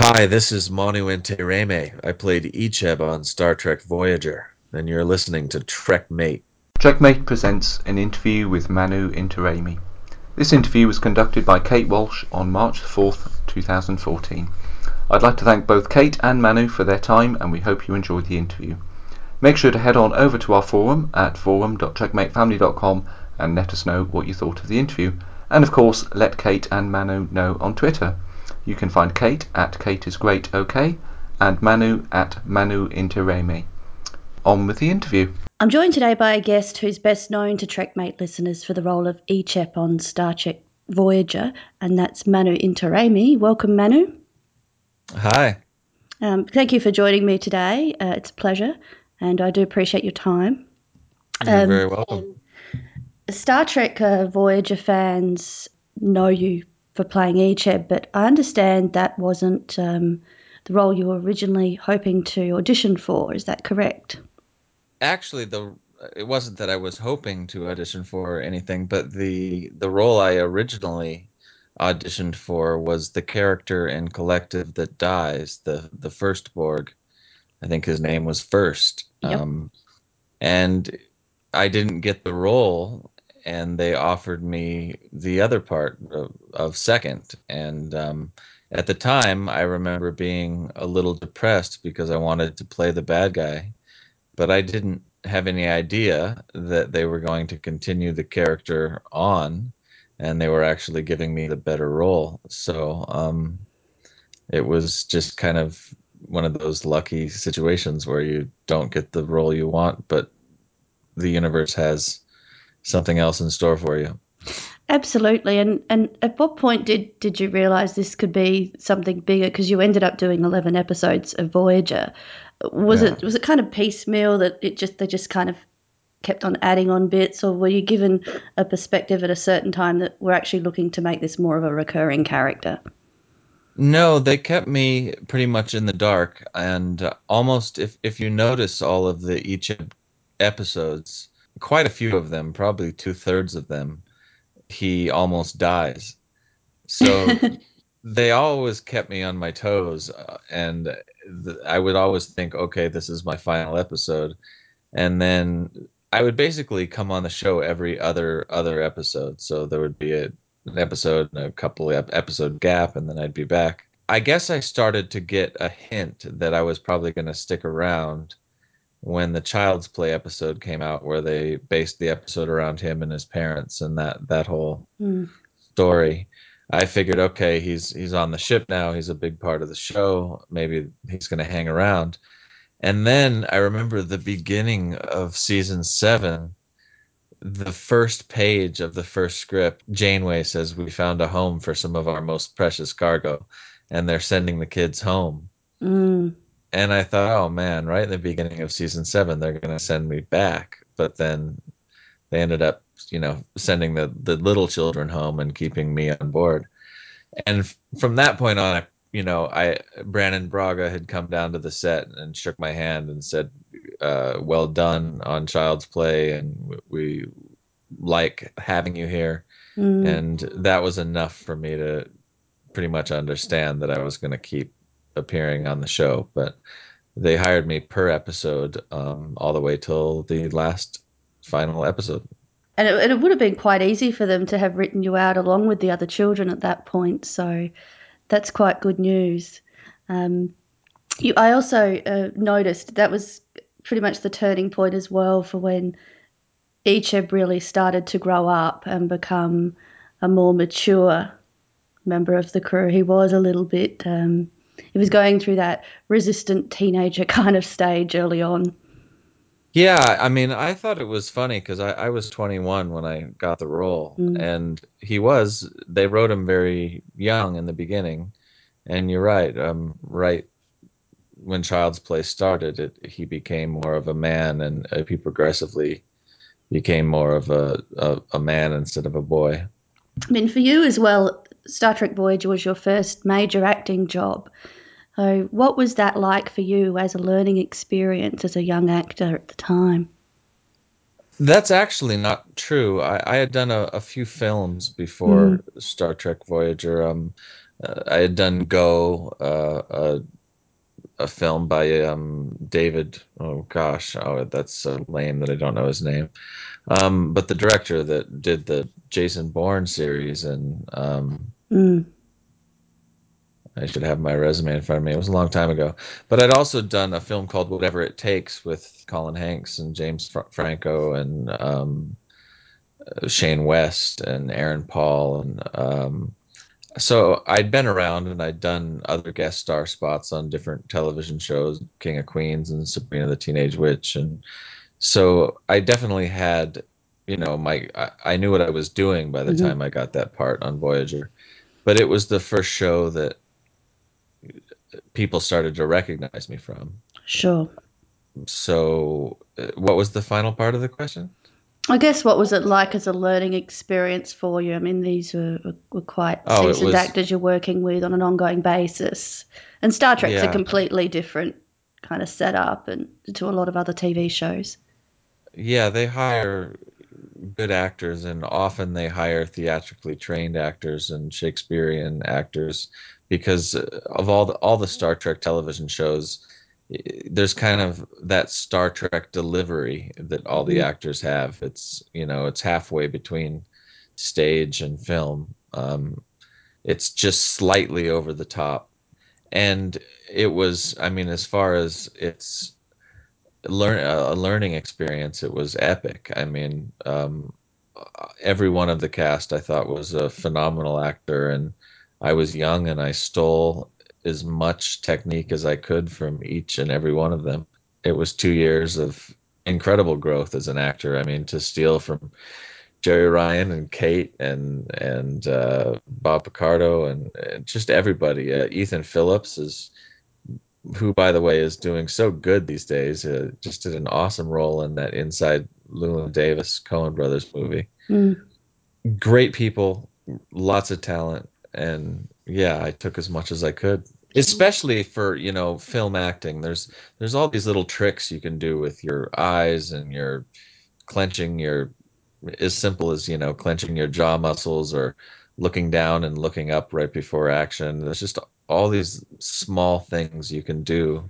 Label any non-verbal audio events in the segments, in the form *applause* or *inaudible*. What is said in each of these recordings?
Hi, this is Manu Intiraymi. I played Icheb on Star Trek Voyager, and you're listening to Trekmate. Trekmate presents an interview with Manu Intiraymi. This interview was conducted by Kate Walsh on March 4th, 2014. I'd like to thank both Kate and Manu for their time, and we hope you enjoyed the interview. Make sure to head on over to our forum at forum.trekmatefamily.com and let us know what you thought of the interview. And of course, let Kate and Manu know on Twitter. You can find Kate at Kate is Great OK and Manu at Manu Intiraymi. On with the interview. I'm joined today by a guest who's best known to Trekmate listeners for the role of Icheb on Star Trek Voyager, and that's Manu Intiraymi. Welcome, Manu. Hi. Um, thank you for joining me today. Uh, it's a pleasure, and I do appreciate your time. You're um, very welcome. Star Trek uh, Voyager fans know you for playing Icheb, but I understand that wasn't um, the role you were originally hoping to audition for. Is that correct? actually the it wasn't that I was hoping to audition for anything, but the the role I originally auditioned for was the character in Collective that dies, the the first Borg. I think his name was First. Yep. Um, and I didn't get the role, and they offered me the other part of, of Second. And um, at the time, I remember being a little depressed because I wanted to play the bad guy, but I didn't have any idea that they were going to continue the character on and they were actually giving me the better role so um, it was just kind of one of those lucky situations where you don't get the role you want but the universe has something else in store for you. Absolutely. And and at what point did did you realize this could be something bigger? Because you ended up doing 11 episodes of voyager. Was yeah. it was it kind of piecemeal that it just they just kind of kept on adding on bits, or were you given a perspective at a certain time that we're actually looking to make this more of a recurring character? No, they kept me pretty much in the dark, and almost if if you notice all of the each episodes, quite a few of them, probably two thirds of them, he almost dies. So *laughs* they always kept me on my toes, uh, and th- I would always think, okay, this is my final episode, and then I would basically come on the show every other other episode. So there would be a, an episode and a couple episode gap, and then I'd be back. I guess I started to get a hint that I was probably going to stick around when the Child's Play episode came out, where they based the episode around him and his parents and that that whole mm. story. I figured, okay, he's he's on the ship now. He's a big part of the show. Maybe he's going to hang around. And then I remember the beginning of season seven, the first page of the first script. Janeway says, "We found a home for some of our most precious cargo, and they're sending the kids home." Mm. And I thought, oh man, right in the beginning of season seven, they're going to send me back. But then they ended up you know sending the the little children home and keeping me on board and from that point on you know i Brannon Braga had come down to the set and shook my hand and said uh, well done on child's play and we like having you here mm. and that was enough for me to pretty much understand that i was going to keep appearing on the show but they hired me per episode um, all the way till the last final episode and it, and it would have been quite easy for them to have written you out along with the other children at that point. So that's quite good news. Um, you, I also uh, noticed that was pretty much the turning point as well for when Icheb really started to grow up and become a more mature member of the crew. He was a little bit, um, he was going through that resistant teenager *laughs* kind of stage early on. Yeah, I mean, I thought it was funny because I, I was 21 when I got the role, mm. and he was. They wrote him very young in the beginning, and you're right. Um, right when Child's Play started, it he became more of a man, and uh, he progressively became more of a, a a man instead of a boy. I mean, for you as well, Star Trek Voyager was your first major acting job. So, what was that like for you as a learning experience as a young actor at the time? That's actually not true. I, I had done a, a, few films before mm. Star Trek Voyager. Um, uh, I had done Go, uh, a, a film by um, David. Oh gosh, oh that's so lame that I don't know his name. Um, but the director that did the Jason Bourne series, and um, Mm. I should have my resume in front of me. It was a long time ago. But I'd also done a film called Whatever It Takes with Colin Hanks and James Fr- Franco and um, Shane West and Aaron Paul and um, so I'd been around and I'd done other guest star spots on different television shows, King of Queens and Sabrina the Teenage Witch, and so I definitely had, you know, my I, I knew what I was doing by the hmm time I got that part on Voyager, but it was the first show that people started to recognize me from. Sure. So, uh, what was the final part of the question? I guess what was it like as a learning experience for you? I mean, these were, were quite Oh, seasoned was actors you're working with on an ongoing basis. And Star Trek's a completely different kind of setup and to a lot of other TV shows. yeah, they hire good actors, and often they hire theatrically trained actors and Shakespearean actors because uh, of all the all the Star Trek television shows. There's kind of that Star Trek delivery that all the Mm, actors have. It's you know it's halfway between stage and film. Um, it's just slightly over the top, and it was. I mean, as far as its learn a learning experience. It was epic. I mean, um, every one of the cast I thought was a phenomenal actor, and I was young and I stole as much technique as I could from each and every one of them. It was two years of incredible growth as an actor. I mean, to steal from Jeri Ryan and Kate and and uh, Bob Picardo and, and just everybody. Uh, Ethan Phillips is who, by the way, is doing so good these days. Uh, just did an awesome role in that Inside Llewyn Davis Coen Brothers movie. mm, Great people, lots of talent, and yeah, I took as much as I could. Especially for you know film acting, there's there's all these little tricks you can do with your eyes and your clenching your as simple as you know clenching your jaw muscles or looking down and looking up right before action. There's just all these small things you can do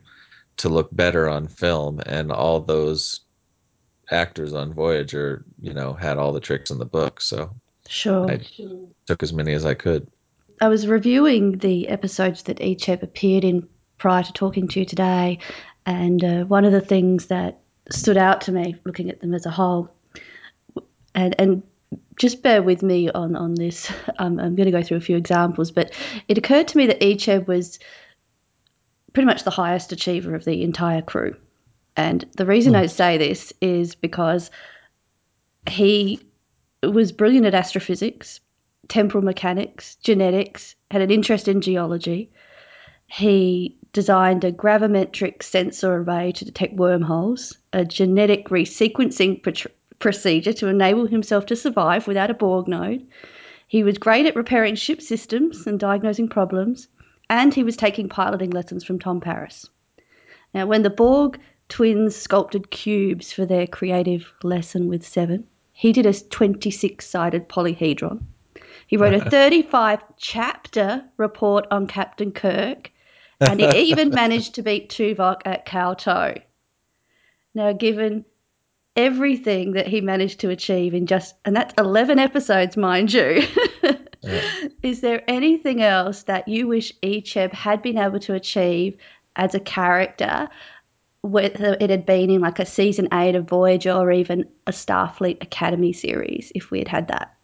to look better on film and all those actors on Voyager, you know, had all the tricks in the book, so sure. I took as many as I could. I was reviewing the episodes that Icheb appeared in prior to talking to you today, and uh, one of the things that stood out to me looking at them as a whole, and, and just bear with me on, on this, *laughs* um, I'm going to go through a few examples, but it occurred to me that Icheb was pretty much the highest achiever of the entire crew. And the reason Hmm. I say this is because he was brilliant at astrophysics, temporal mechanics, genetics, had an interest in geology. He designed a gravimetric sensor array to detect wormholes, a genetic resequencing procedure to enable himself to survive without a Borg node. He was great at repairing ship systems and diagnosing problems, and he was taking piloting lessons from Tom Paris. Now, when the Borg twins sculpted cubes for their creative lesson with Seven, he did a 26 sided polyhedron. He wrote a *laughs* 35 chapter report on Captain Kirk, and he *laughs* even managed to beat Tuvok at Kal-toh. Now, given everything that he managed to achieve in just, and that's 11 episodes, mind you. *laughs* Yeah. Is there anything else that you wish Icheb had been able to achieve as a character, whether it had been in like a season eight of Voyager or even a Starfleet Academy series, if we had had that?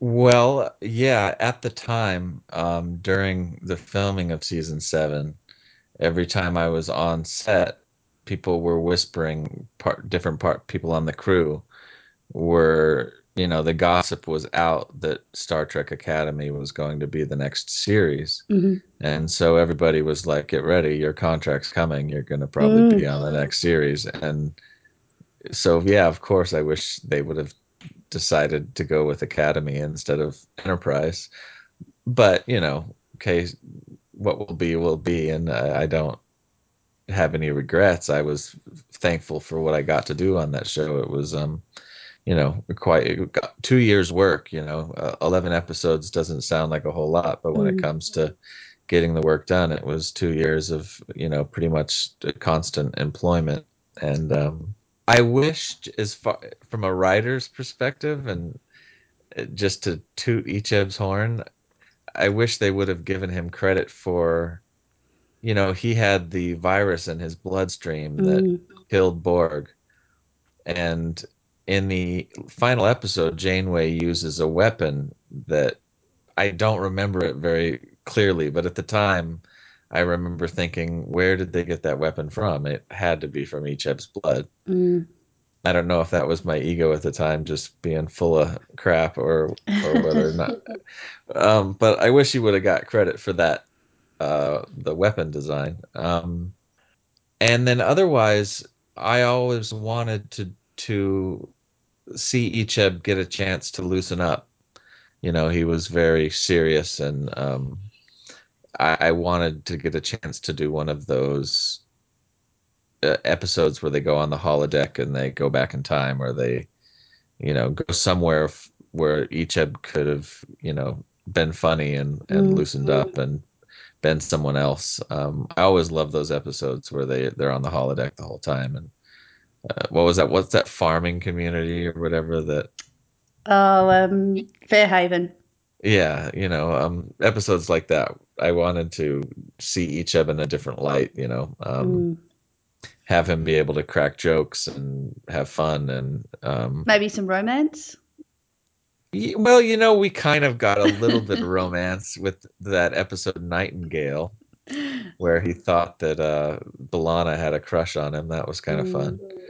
Well, yeah, at the time, um, during the filming of season seven, every time I was on set, people were whispering part different part people on the crew were, you know, the gossip was out that Star Trek Academy was going to be the next series. hmm And so everybody was like, get ready, your contract's coming. You're going to probably be Mm, on the next series. And so, yeah, of course, I wish they would have decided to go with Academy instead of Enterprise. But, you know, okay, what will be will be. And I, I don't have any regrets. I was thankful for what I got to do on that show. It was, um, you know, quite two years work. You know, uh, eleven episodes doesn't sound like a whole lot, but when mm. it comes to getting the work done, it was two years of you know pretty much constant employment. And um, I wished, as far from a writer's perspective, and uh, just to toot Icheb's horn, I wish they would have given him credit for, you know, he had the virus in his bloodstream that mm. killed Borg, and in the final episode, Janeway uses a weapon that I don't remember it very clearly, but at the time, I remember thinking, where did they get that weapon from? It had to be from Icheb's blood. Mm. I don't know if that was my ego at the time, just being full of crap, or or whether or not. *laughs* Um, but I wish he would have got credit for that, uh, the weapon design. Um, and then otherwise, I always wanted to to see Icheb get a chance to loosen up. You know, he was very serious, and um, I, I wanted to get a chance to do one of those uh, episodes where they go on the holodeck and they go back in time, or they, you know, go somewhere f- where Icheb could have, you know, been funny and and mm-hmm. loosened up and been someone else. Um, I always love those episodes where they they're on the holodeck the whole time and uh, what was that? What's that farming community or whatever that? Oh, um, Fairhaven. Yeah, you know, um, episodes like that. I wanted to see Icheb in a different light. You know, um, mm. have him be able to crack jokes and have fun and um, maybe some romance. Well, you know, we kind of got a little bit of romance with that episode Nightingale, where he thought that uh, B'Elanna had a crush on him. That was kind of fun. Mm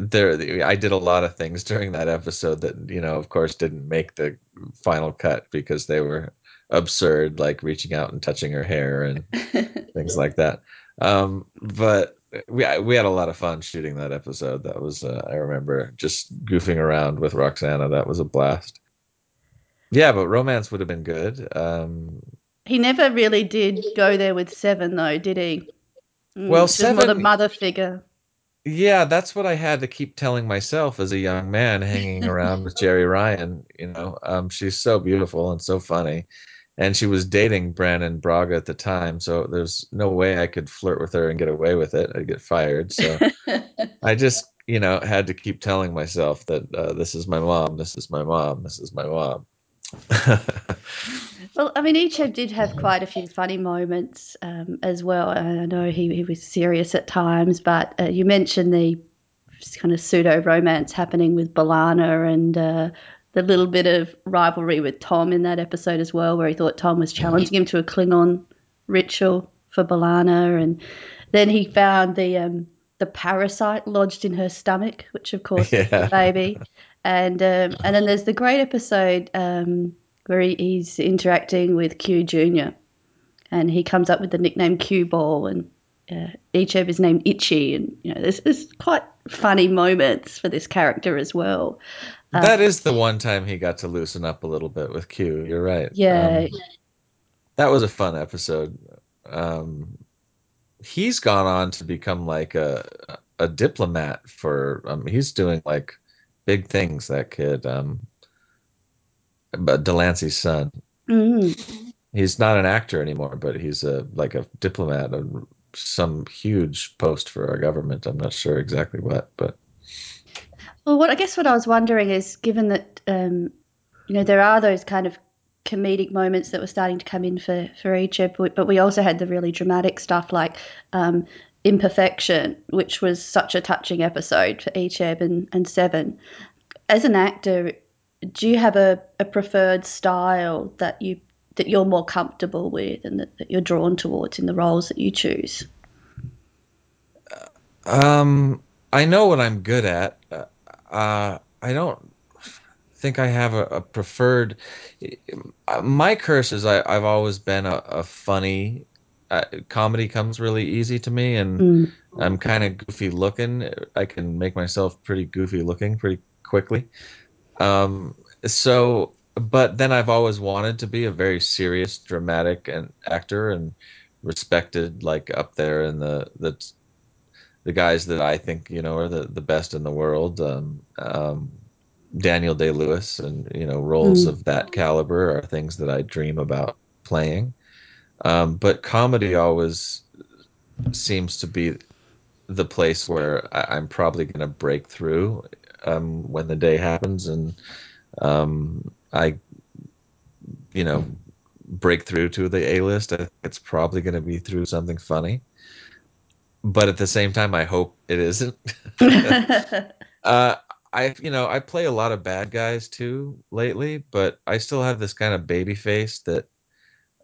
there I did a lot of things during that episode that you know of course didn't make the final cut because they were absurd like reaching out and touching her hair and *laughs* things like that um, but we we had a lot of fun shooting that episode. That was uh, I remember just goofing around with Roxana. That was a blast. Yeah but romance would have been good. Um, he never really did go there with Seven though did he? Mm, well Seven the mother figure. Yeah, that's what I had to keep telling myself as a young man hanging around with Jeri Ryan. You know, um, she's so beautiful and so funny. And she was dating Brannon Braga at the time, so there's no way I could flirt with her and get away with it. I'd get fired. So *laughs* I just, you know, had to keep telling myself that uh, this is my mom, this is my mom, this is my mom. *laughs* well, I mean, Icheb did have quite a few funny moments um, as well. I know he, he was serious at times, but uh, you mentioned the kind of pseudo romance happening with B'Elanna and uh, the little bit of rivalry with Tom in that episode as well, where he thought Tom was challenging him to a Klingon ritual for B'Elanna, and then he found the um, the parasite lodged in her stomach, which of course yeah. is the baby. And um, and then there's the great episode um, where he, he's interacting with Q Junior, and he comes up with the nickname Q Ball, and uh, Icheb is named Itchy, and you know there's, there's quite funny moments for this character as well. Um, that is the one time he got to loosen up a little bit with Q. You're right. Yeah. Um, that was a fun episode. Um, he's gone on to become like a a diplomat for. Um, he's doing like big things. That kid, um, but de Lancie's son. Mm-hmm. He's not an actor anymore, but he's a like a diplomat of some huge post for our government. I'm not sure exactly what, but. Well, what I guess what I was wondering is, given that um, you know there are those kind of comedic moments that were starting to come in for for Icheb, but we also had the really dramatic stuff like um, Imperfection, which was such a touching episode for Icheb and, and Seven. As an actor, do you have a, a preferred style that you that you're more comfortable with and that, that you're drawn towards in the roles that you choose? Um, I know what I'm good at. Uh, I don't think I have a, a preferred. My curse is I, have always been a, a funny uh, comedy comes really easy to me, and mm. I'm kind of goofy looking. I can make myself pretty goofy looking pretty quickly. Um, so, but then I've always wanted to be a very serious, dramatic and actor and respected, like up there in the the the guys that I think you know are the the best in the world. Um, um, Daniel Day Lewis, and you know roles Mm. of that caliber are things that I dream about playing. Um, but comedy always seems to be the place where I, I'm probably going to break through um, when the day happens, and um, I, you know, break through to the A list. It's probably going to be through something funny, but at the same time, I hope it isn't. *laughs* uh, I, you know, I play a lot of bad guys too lately, but I still have this kind of baby face that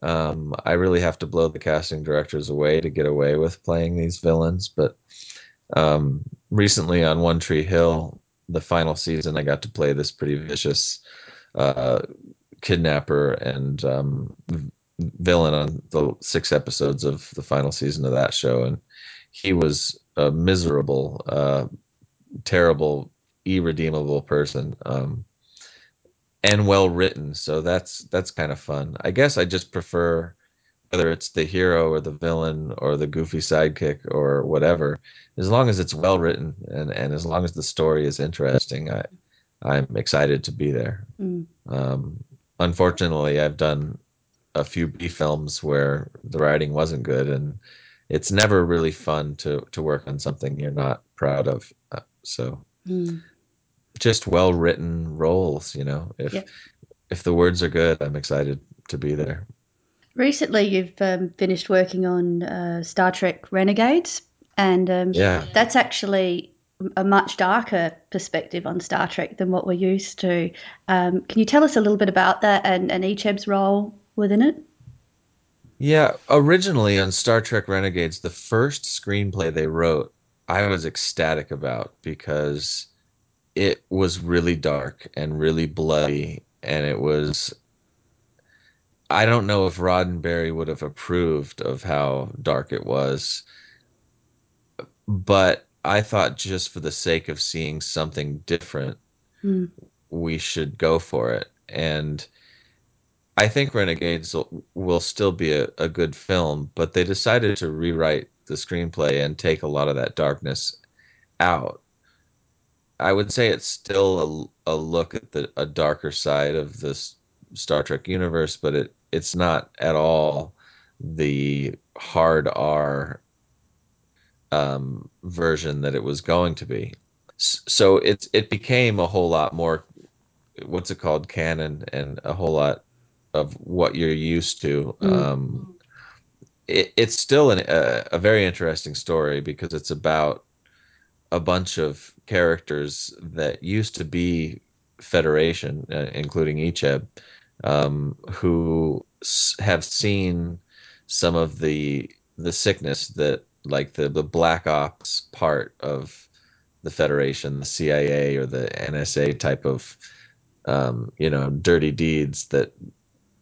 um, I really have to blow the casting directors away to get away with playing these villains. But um, recently on One Tree Hill, the final season, I got to play this pretty vicious uh, kidnapper and um, villain on the six episodes of the final season of that show, and he was a miserable, uh, terrible, irredeemable person. Um, and well written, so that's that's kind of fun. I guess I just prefer whether it's the hero or the villain or the goofy sidekick or whatever, as long as it's well written and, and as long as the story is interesting, I I'm excited to be there. Mm. Um, unfortunately, I've done a few B films where the writing wasn't good, and it's never really fun to to work on something you're not proud of. Uh, so Mm. just well written roles, you know. If Yep. if the words are good, I'm excited to be there. Recently, you've um, finished working on uh, Star Trek Renegades, and um, Yeah. that's actually a much darker perspective on Star Trek than what we're used to. Um, can you tell us a little bit about that and, and Icheb's role within it? Yeah, originally on Star Trek Renegades, the first screenplay they wrote, I was ecstatic about because it was really dark and really bloody, and it was. I don't know if Roddenberry would have approved of how dark it was, but I thought just for the sake of seeing something different, Mm. we should go for it. And I think Renegades will, will still be a, a good film, but they decided to rewrite the screenplay and take a lot of that darkness out. I would say it's still a, a look at the a darker side of this Star Trek universe, but it it's not at all the hard R um, version that it was going to be. So it's it became a whole lot more what's it called canon and a whole lot of what you're used to. Mm. Um, it, it's still an, a, a very interesting story because it's about a bunch of characters that used to be Federation, uh, including Icheb, um, who s- have seen some of the the sickness that like the the black ops part of the Federation, the CIA or the NSA type of um, you know dirty deeds that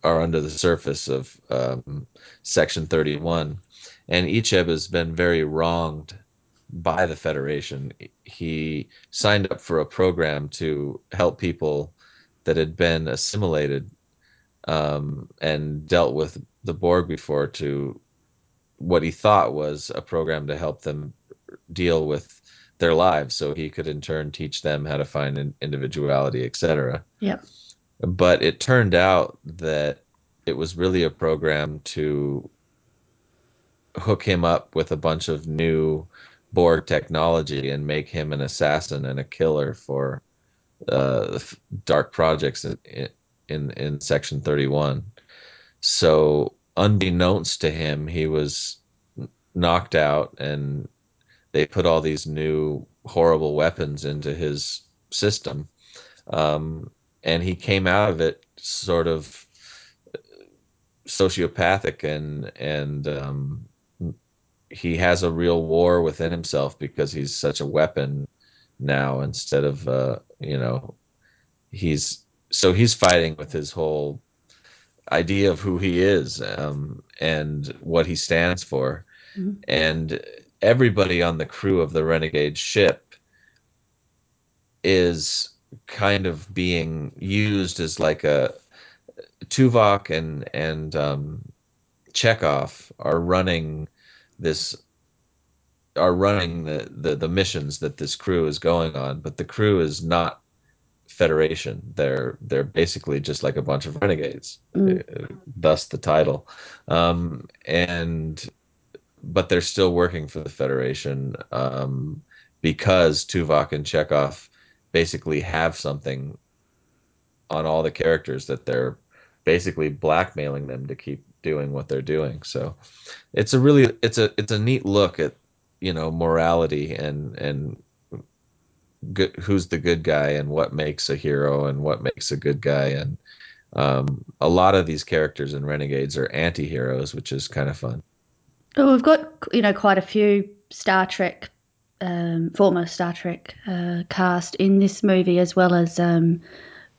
are under the surface of um, Section 31. And Icheb has been very wronged by the Federation. He signed up for a program to help people that had been assimilated um, and dealt with the Borg before to what he thought was a program to help them deal with their lives so he could in turn teach them how to find an individuality, etc. Yep. But it turned out that it was really a program to hook him up with a bunch of new Borg technology and make him an assassin and a killer for uh, dark projects in, in in Section 31. So, unbeknownst to him, he was knocked out, and they put all these new horrible weapons into his system. Um, and he came out of it sort of sociopathic and and um, he has a real war within himself because he's such a weapon now instead of uh, you know he's so he's fighting with his whole idea of who he is um, and what he stands for Mhm. and everybody on the crew of the renegade ship is kind of being used as like a Tuvok and and um, Chekhov are running this are running the, the the missions that this crew is going on, but the crew is not Federation. They're they're basically just like a bunch of renegades, Mm. uh, thus the title. Um, and but they're still working for the Federation um, because Tuvok and Chekhov basically have something on all the characters that they're basically blackmailing them to keep doing what they're doing. So it's a really it's a it's a neat look at you know morality and and good, who's the good guy and what makes a hero and what makes a good guy and um, a lot of these characters in Renegades are anti-heroes, which is kind of fun. Well, we've got you know quite a few Star Trek, um, former Star Trek uh, cast in this movie, as well as um,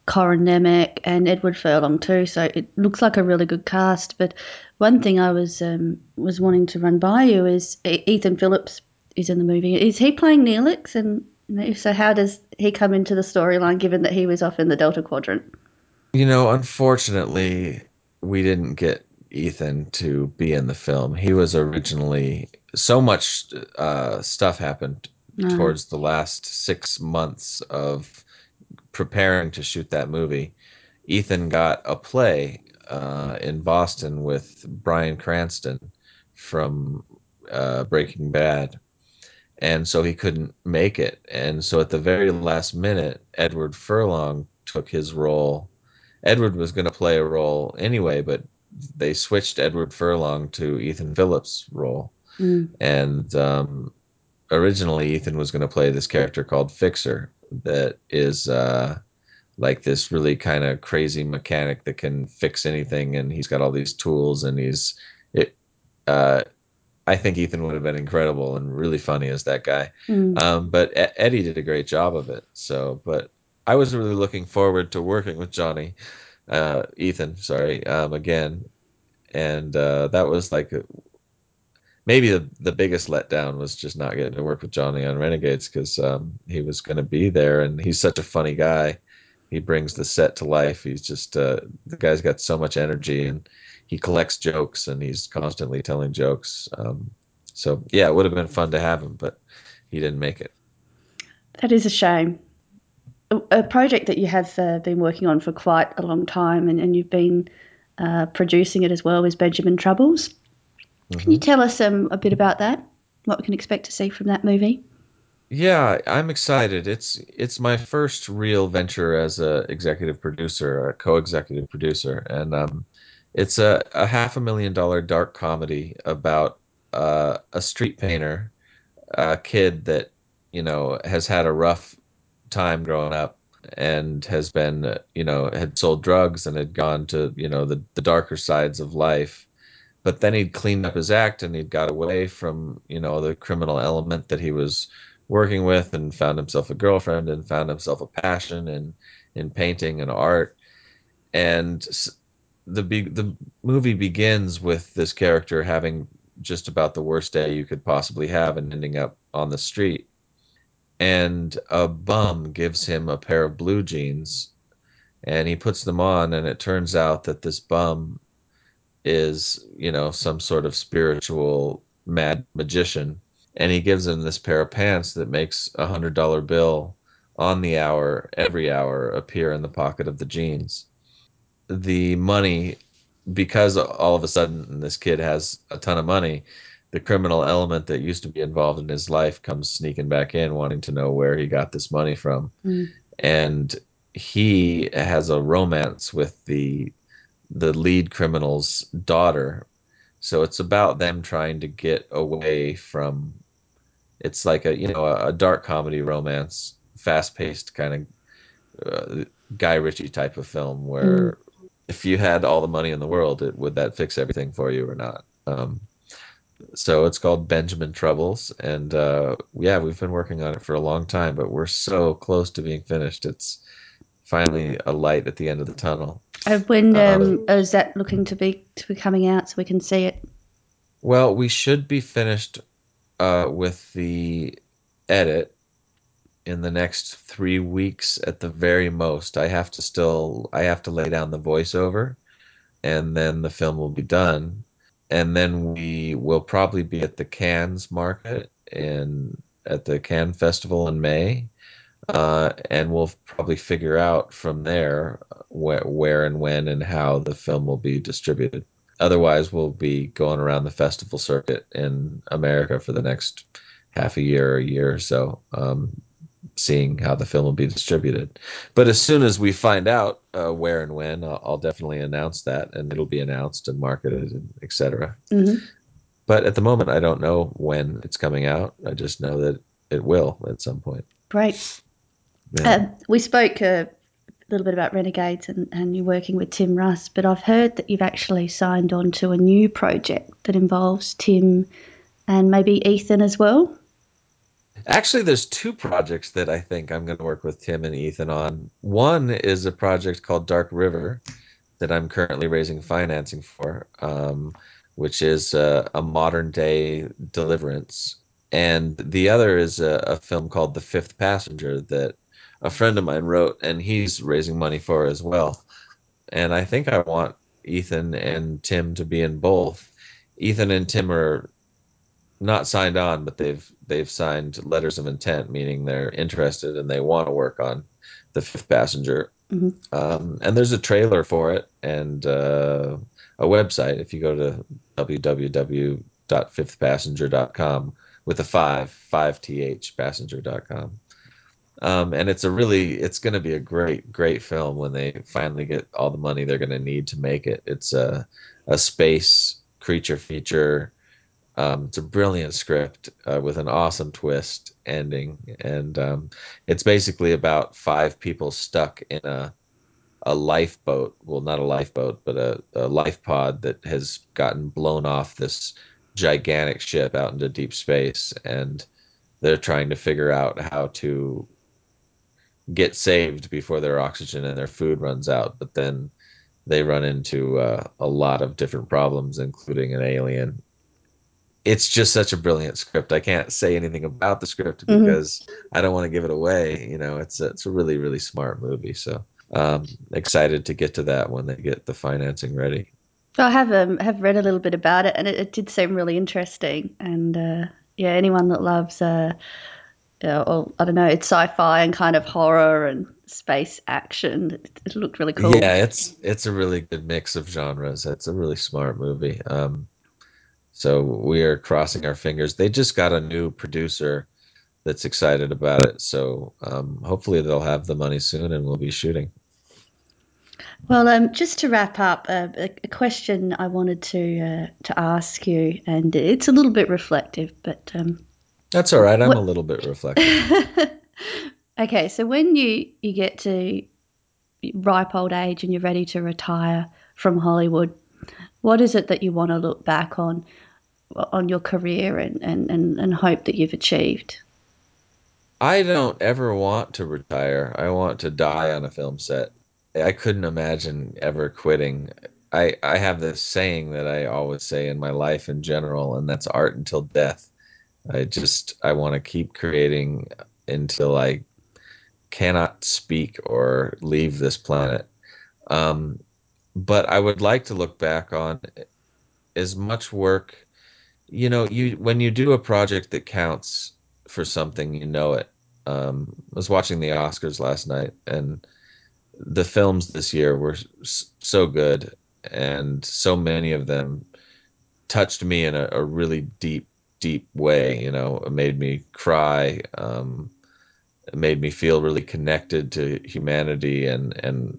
Corin Nemec and Edward Furlong too. So it looks like a really good cast. But one thing I was um, was wanting to run by you is Ethan Phillips is in the movie. Is he playing Neelix? And so, how does he come into the storyline given that he was off in the Delta Quadrant? You know, unfortunately, we didn't get Ethan to be in the film. He was originally so much uh, stuff happened No. towards the last six months of preparing to shoot that movie. Ethan got a play uh, in Boston with Bryan Cranston from uh, Breaking Bad, and so he couldn't make it. And so at the very last minute, Edward Furlong took his role. Edward was going to play a role anyway, but they switched Edward Furlong to Ethan Phillips' role. Mm. And um, originally, Ethan was going to play this character called Fixer, that is uh, like this really kind of crazy mechanic that can fix anything, and he's got all these tools, and he's it. Uh, I think Ethan would have been incredible and really funny as that guy. Mm. Um, but E- Eddie did a great job of it. So, but I was really looking forward to working with Johnny, uh, Ethan, sorry, um, again, and uh, that was like a, maybe the, the biggest letdown was just not getting to work with Johnny on Renegades because um, he was going to be there and he's such a funny guy. He brings the set to life. He's just uh, the guy's got so much energy and he collects jokes and he's constantly telling jokes. Um, so yeah, it would have been fun to have him, but he didn't make it. That is a shame. A, a project that you have uh, been working on for quite a long time, and, and you've been uh, producing it as well, is Benjamin Troubles. Can you tell us um, a bit about that? What we can expect to see from that movie? Yeah, I'm excited. It's it's my first real venture as a executive producer, a co-executive producer, and um, it's a, a half a million dollar dark comedy about uh, a street painter, a kid that you know has had a rough time growing up and has been you know had sold drugs and had gone to you know the the darker sides of life. But then he'd cleaned up his act and he'd got away from you know the criminal element that he was working with and found himself a girlfriend and found himself a passion in in painting and art. And the be- the movie begins with this character having just about the worst day you could possibly have and ending up on the street. And a bum gives him a pair of blue jeans and he puts them on and it turns out that this bum is you know some sort of spiritual mad magician. And he gives him this pair of pants that makes a hundred dollar bill on the hour every hour appear in the pocket of the jeans the money because all of a sudden this kid has a ton of money the criminal element that used to be involved in his life comes sneaking back in wanting to know where he got this money from Mm. and he has a romance with the the lead criminal's daughter. So it's about them trying to get away from. It's like a you know a, dark comedy romance, fast paced kind of uh, Guy Ritchie type of film where if you had all the money in the world, it, would that fix everything for you or not? Um, so it's called Benjamin Troubles, and uh, yeah, we've been working on it for a long time, but we're so close to being finished. It's finally a light at the end of the tunnel. Uh, when Uh, um, is that looking to be to be coming out so we can see it? Well, we should be finished uh, with the edit in the next three weeks at the very most. I have to still I have to lay down the voiceover, and then the film will be done, and then we will probably be at the Cannes market in at the Cannes Festival in May. uh, and we'll probably figure out from there wh- where and when and how the film will be distributed. Otherwise, we'll be going around the festival circuit in America for the next half a year or a year or so, um, seeing how the film will be distributed. But as soon as we find out uh, where and when, I'll, I'll, definitely announce that, and it'll be announced and marketed, and etc. Mm-hmm. But at the moment, I don't know when it's coming out. I just know that it will at some point. Great. Yeah. Uh, we spoke a little bit about Renegades and, and you're working with Tim Russ, but I've heard that you've actually signed on to a new project that involves Tim and maybe Ethan as well. Actually, there's two projects that I think I'm going to work with Tim and Ethan on. One is a project called Dark River that I'm currently raising financing for, um, which is a, a modern day deliverance. And the other is a, a film called The Fifth Passenger that a friend of mine wrote, and he's raising money for as well. And I think I want Ethan and Tim to be in both. Ethan and Tim are not signed on, but they've they've signed letters of intent, meaning they're interested and they want to work on the fifth passenger. Mm-hmm. Um, and there's a trailer for it and uh, a website. If you go to www.fifthpassenger.com with a five five th passenger.com. Um, and it's a really it's going to be a great great film when they finally get all the money they're going to need to make it. It's a a space creature feature um, it's a brilliant script uh, with an awesome twist ending, and um, it's basically about five people stuck in a a lifeboat. Well, not a lifeboat, but a, a life pod that has gotten blown off this gigantic ship out into deep space, and they're trying to figure out how to get saved before their oxygen and their food runs out. But then they run into uh, a lot of different problems, including an alien it's just such a brilliant script. I can't say anything about the script mm-hmm. because mm-hmm. I don't want to give it away. You know, it's a, it's a really really smart movie. So um, excited to get to that when they get the financing ready. I have um, have read a little bit about it, and it, it did seem really interesting. And uh, yeah, anyone that loves, uh, or I don't know, it's sci-fi and kind of horror and space action. It, it looked really cool. Yeah, it's it's a really good mix of genres. It's a really smart movie. Um, so we are crossing our fingers. They just got a new producer that's excited about it. So um, hopefully they'll have the money soon and we'll be shooting. Well, um, just to wrap up, uh, a, a, question I wanted to uh, to ask you, and it's a little bit reflective, but um, that's all right. I'm a little bit reflective. *laughs* okay, so when you you get to ripe old age and you're ready to retire from Hollywood, what is it that you want to look back on on your career and, and, and, and hope that you've achieved? I don't ever want to retire. I want to die on a film set. I couldn't imagine ever quitting. I, I have this saying that I always say in my life in general, and that's art until death. I just I want to keep creating until I cannot speak or leave this planet. Um, but I would like to look back on as much work you know you when you do a project that counts for something you know it. Um, i was watching the oscars last night and the films this year were so good and so many of them touched me in a, a really deep deep way you know. It made me cry um, it made me feel really connected to humanity and and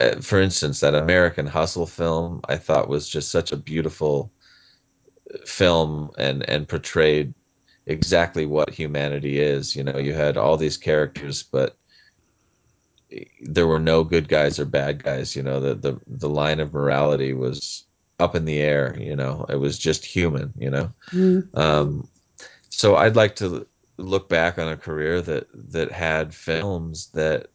uh, for instance that american hustle film i thought was just such a beautiful film and and portrayed exactly what humanity is. You know, you had all these characters, but there were no good guys or bad guys. You know, the the the line of morality was up in the air. You know, it was just human. You know, mm. um, so I'd like to look back on a career that that had films that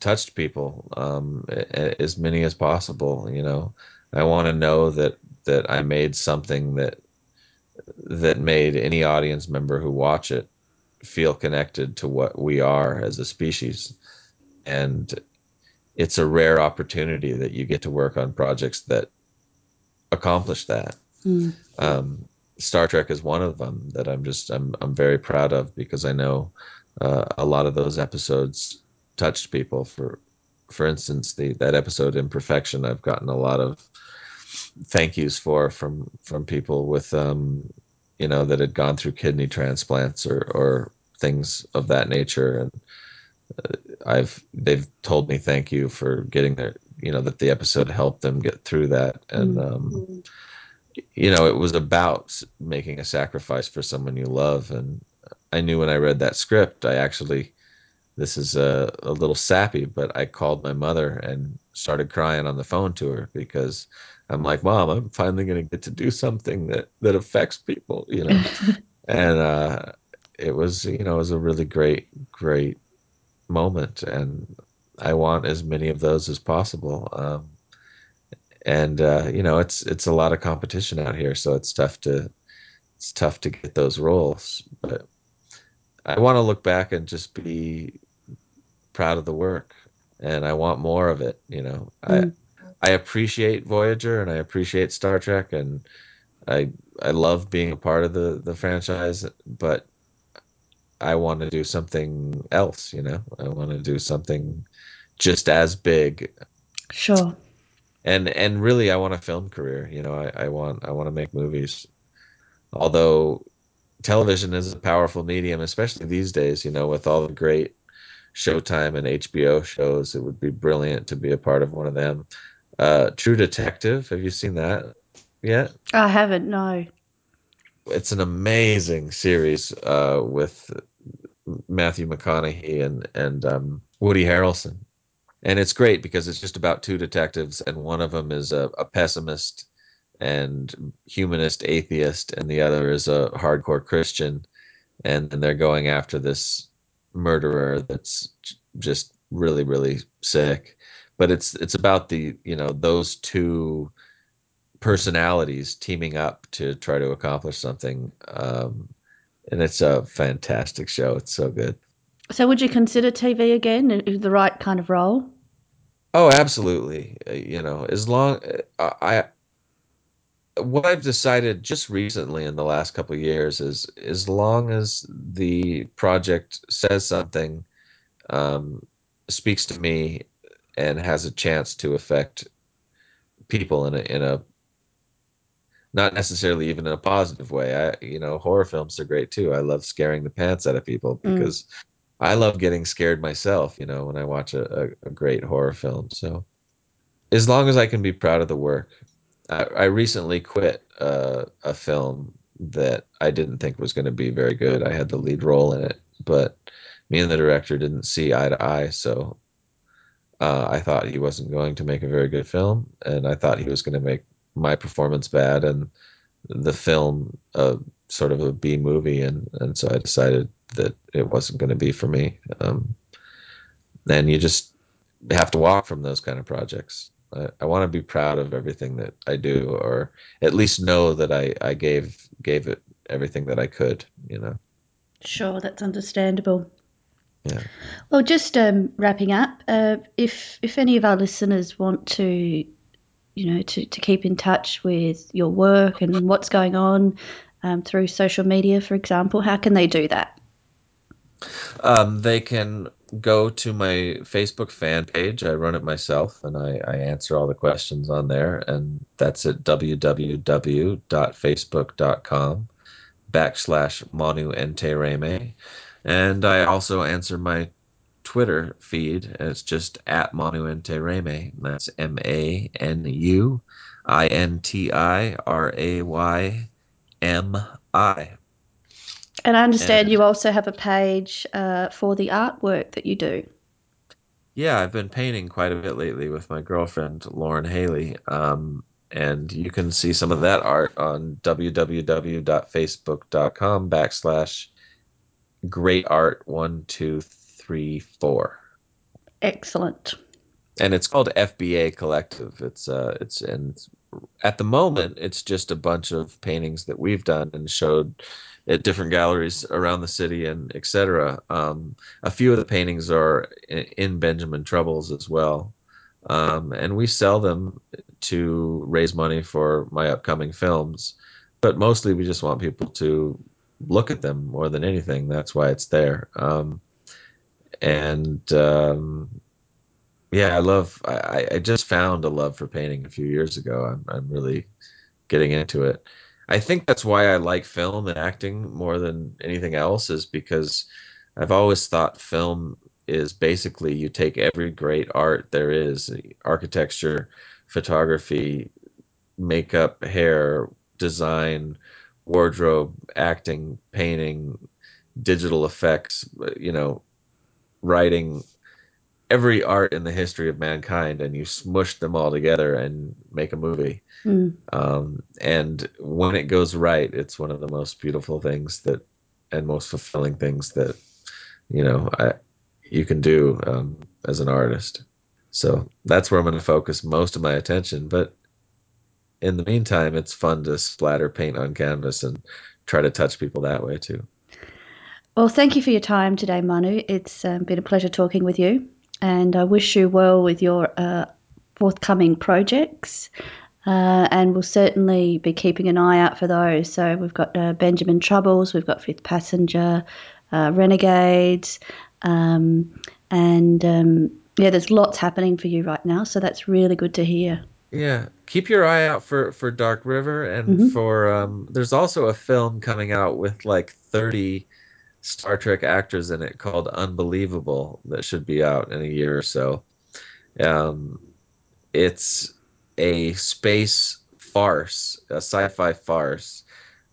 touched people um, as many as possible. You know, I want to know that that I made something that that made any audience member who watch it feel connected to what we are as a species and it's a rare opportunity that you get to work on projects that accomplish that mm. um, star trek is one of them that i'm just I'm, I'm very proud of because i know uh, a lot of those episodes touched people. For for instance, the that episode Imperfection, I've gotten a lot of thank yous for from from people with um, you know that had gone through kidney transplants or or things of that nature, and uh, I've they've told me thank you for getting their you know that the episode helped them get through that, and Mm. um, you know it was about making a sacrifice for someone you love, and I knew when I read that script, I actually this is a, a little sappy, but I called my mother and started crying on the phone to her because I'm like, Mom, I'm finally going to get to do something that that affects people, you know. *laughs* And uh, it was, you know, it was a really great, great moment, and I want as many of those as possible. Um, and uh, you know, it's it's a lot of competition out here, so it's tough to it's tough to get those roles. But I want to look back and just be proud of the work and I want more of it, you know. I Mm. I appreciate Voyager and I appreciate Star Trek and I I love being a part of the the franchise, but I want to do something else, you know. I want to do something just as big Sure. and and really I want a film career, you know. I, I want I want to make movies. Although television is a powerful medium, especially these days, you know, with all the great Showtime and HBO shows. It would be brilliant to be a part of one of them. Uh, True Detective, have you seen that yet? I haven't, no. It's an amazing series uh, with Matthew McConaughey and and um, Woody Harrelson, and it's great because it's just about two detectives, and one of them is a, a pessimist and humanist atheist, and the other is a hardcore Christian, and then they're going after this murderer that's just really really sick. But it's it's about the you know those two personalities teaming up to try to accomplish something um and it's a fantastic show. It's so good. So would you consider TV again, the right kind of role? oh absolutely. Uh, you know as long uh, i what i've decided just recently in the last couple of years is as long as the project says something um, speaks to me and has a chance to affect people in a in a not necessarily even in a positive way. I you know horror films are great too. I love scaring the pants out of people Mm. because I love getting scared myself. You know when I watch a, a, a great horror film. So as long as I can be proud of the work, I, I recently quit uh, a film that I didn't think was going to be very good. I had the lead role in it, but me and the director didn't see eye to eye, so Uh, I thought he wasn't going to make a very good film, and I thought he was going to make my performance bad and the film a sort of a B movie, and and so I decided that it wasn't going to be for me. Um, and you just have to walk from those kind of projects. I, I want to be proud of everything that I do, or at least know that I, I gave gave it everything that I could. You know, Sure, that's understandable. yeah. Well, just um, wrapping up, uh, if if any of our listeners want to, you know, to, to keep in touch with your work and what's going on um, through social media, for example, how can they do that? Um, they can go to my Facebook fan page. I run it myself and I, I answer all the questions on there. And that's at www.facebook.com backslash Manu Intiraymi. And I also answer my Twitter feed. It's just at Manu Intiraymi. That's M A N U I N T I R A Y M I. And I understand And you also have a page uh, for the artwork that you do. Yeah, I've been painting quite a bit lately with my girlfriend Lauren Haley, um, and you can see some of that art on www.facebook.com backslash great art one two three four, Excellent. and it's called FBA Collective. It's uh, it's and at the moment it's just a bunch of paintings that we've done and showed at different galleries around the city and etc. Um, a few of the paintings are in Benjamin Troubles as well, um, and we sell them to raise money for my upcoming films. But mostly, we just want people to look at them more than anything. That's why it's there. Um, and um, yeah, I love. I, I just found a love for painting a few years ago. I'm I'm really getting into it. I think that's why I like film and acting more than anything else, is because I've always thought film is basically you take every great art there is, architecture, photography, makeup, hair, design, wardrobe, acting, painting, digital effects, you know, writing, every art in the history of mankind, and you smush them all together and make a movie. Mm. Um, and when it goes right, it's one of the most beautiful things that, and most fulfilling things that, you know, I, you can do um, as an artist. So that's where I'm going to focus most of my attention. But in the meantime, it's fun to splatter paint on canvas and try to touch people that way too. Well, thank you for your time today, Manu. It's um, been a pleasure talking with you, and I wish you well with your uh, forthcoming projects. Uh, and we'll certainly be keeping an eye out for those. So we've got uh, Benjamin Troubles, we've got Fifth Passenger, uh, Renegades, um, and um, yeah, there's lots happening for you right now. So that's really good to hear. Yeah, keep your eye out for for Dark River and Mhm. for um there's also a film coming out with like 30 Star Trek actors in it called Unbelievable that should be out in a year or so. Um it's a space farce, a sci-fi farce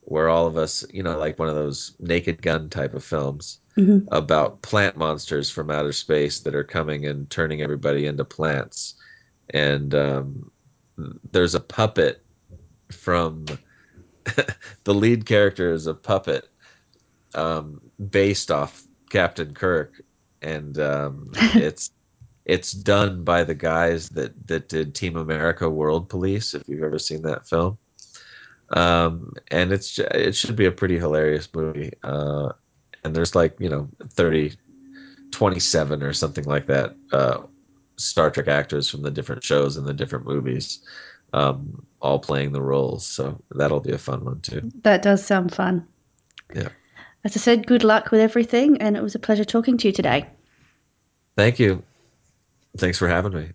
where all of us, you know, like one of those Naked Gun type of films Mhm. about plant monsters from outer space that are coming and turning everybody into plants. And um there's a puppet from *laughs* the lead character is a puppet um, based off Captain Kirk, and um, *laughs* it's it's done by the guys that that did Team America: World Police. If you've ever seen that film, um, and it's it should be a pretty hilarious movie. Uh, and there's like you know 30, 27 or something like that. Uh, Star Trek actors from the different shows and the different movies, um, all playing the roles. So that'll be a fun one too. That does sound fun. Yeah. As I said, good luck with everything, and it was a pleasure talking to you today. Thank you. Thanks for having me.